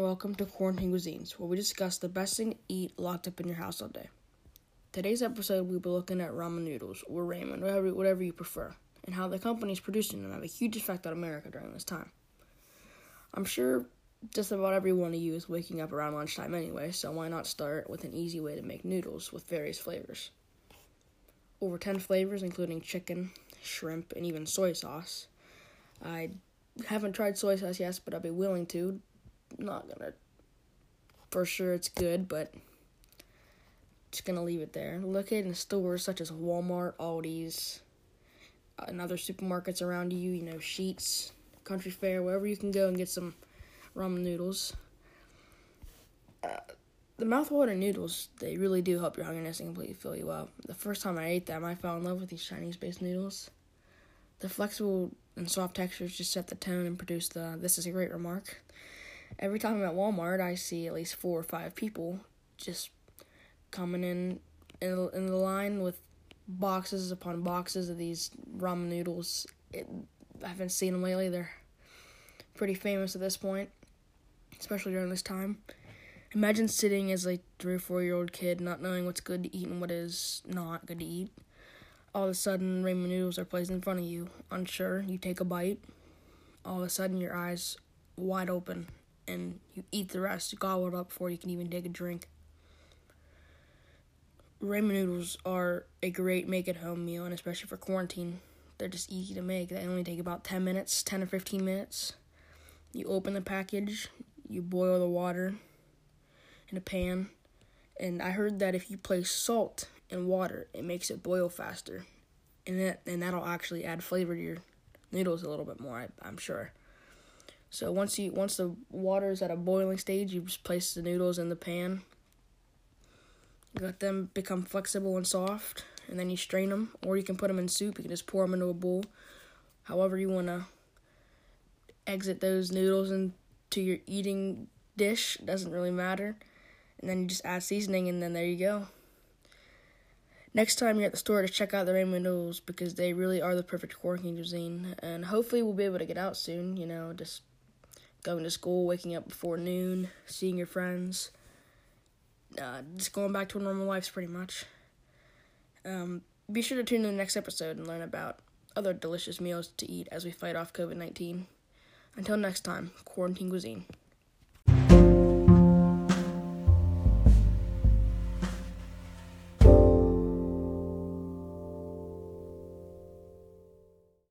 welcome to Quarantine Cuisines, where we discuss the best thing to eat locked up in your house all day. Today's episode, we'll be looking at ramen noodles, or ramen, whatever, whatever you prefer, and how the companies producing them have a huge effect on America during this time. I'm sure just about every one of you is waking up around lunchtime anyway, so why not start with an easy way to make noodles with various flavors? Over 10 flavors, including chicken, shrimp, and even soy sauce. I haven't tried soy sauce yet, but I'll be willing to. Not gonna. For sure, it's good, but just gonna leave it there. Located in stores such as Walmart, Aldi's, and other supermarkets around you. You know, Sheetz, Country Fair, wherever you can go and get some ramen noodles. Uh, the mouthwater noodles, they really do help your hungriness and completely fill you up. The first time I ate them, I fell in love with these Chinese based noodles. The flexible and soft textures just set the tone and produce the this is a great remark. Every time I'm at Walmart, I see at least four or five people just coming in in the, in the line with boxes upon boxes of these ramen noodles. It, I haven't seen them lately. They're pretty famous at this point, especially during this time. Imagine sitting as a three or four year old kid, not knowing what's good to eat and what is not good to eat all of a sudden ramen noodles are placed in front of you. Unsure, you take a bite. All of a sudden, your eyes wide open, and you eat the rest. You gobble it up before you can even take a drink. Ramen noodles are a great make at home meal, and especially for quarantine, they're just easy to make. They only take about 10 minutes, 10 or 15 minutes. You open the package, you boil the water in a pan, and I heard that if you place salt in water, it makes it boil faster, and that and that'll actually add flavor to your noodles a little bit more. I, I'm sure. So once you once the water is at a boiling stage, you just place the noodles in the pan. Let them become flexible and soft, and then you strain them, or you can put them in soup. You can just pour them into a bowl, however you wanna exit those noodles into your eating dish. Doesn't really matter, and then you just add seasoning, and then there you go. Next time you're at the store, to check out the ramen noodles because they really are the perfect quarantine cuisine. And hopefully, we'll be able to get out soon. You know, just going to school, waking up before noon, seeing your friends, uh, just going back to a normal life, pretty much. Um, be sure to tune in the next episode and learn about other delicious meals to eat as we fight off COVID 19. Until next time, quarantine cuisine.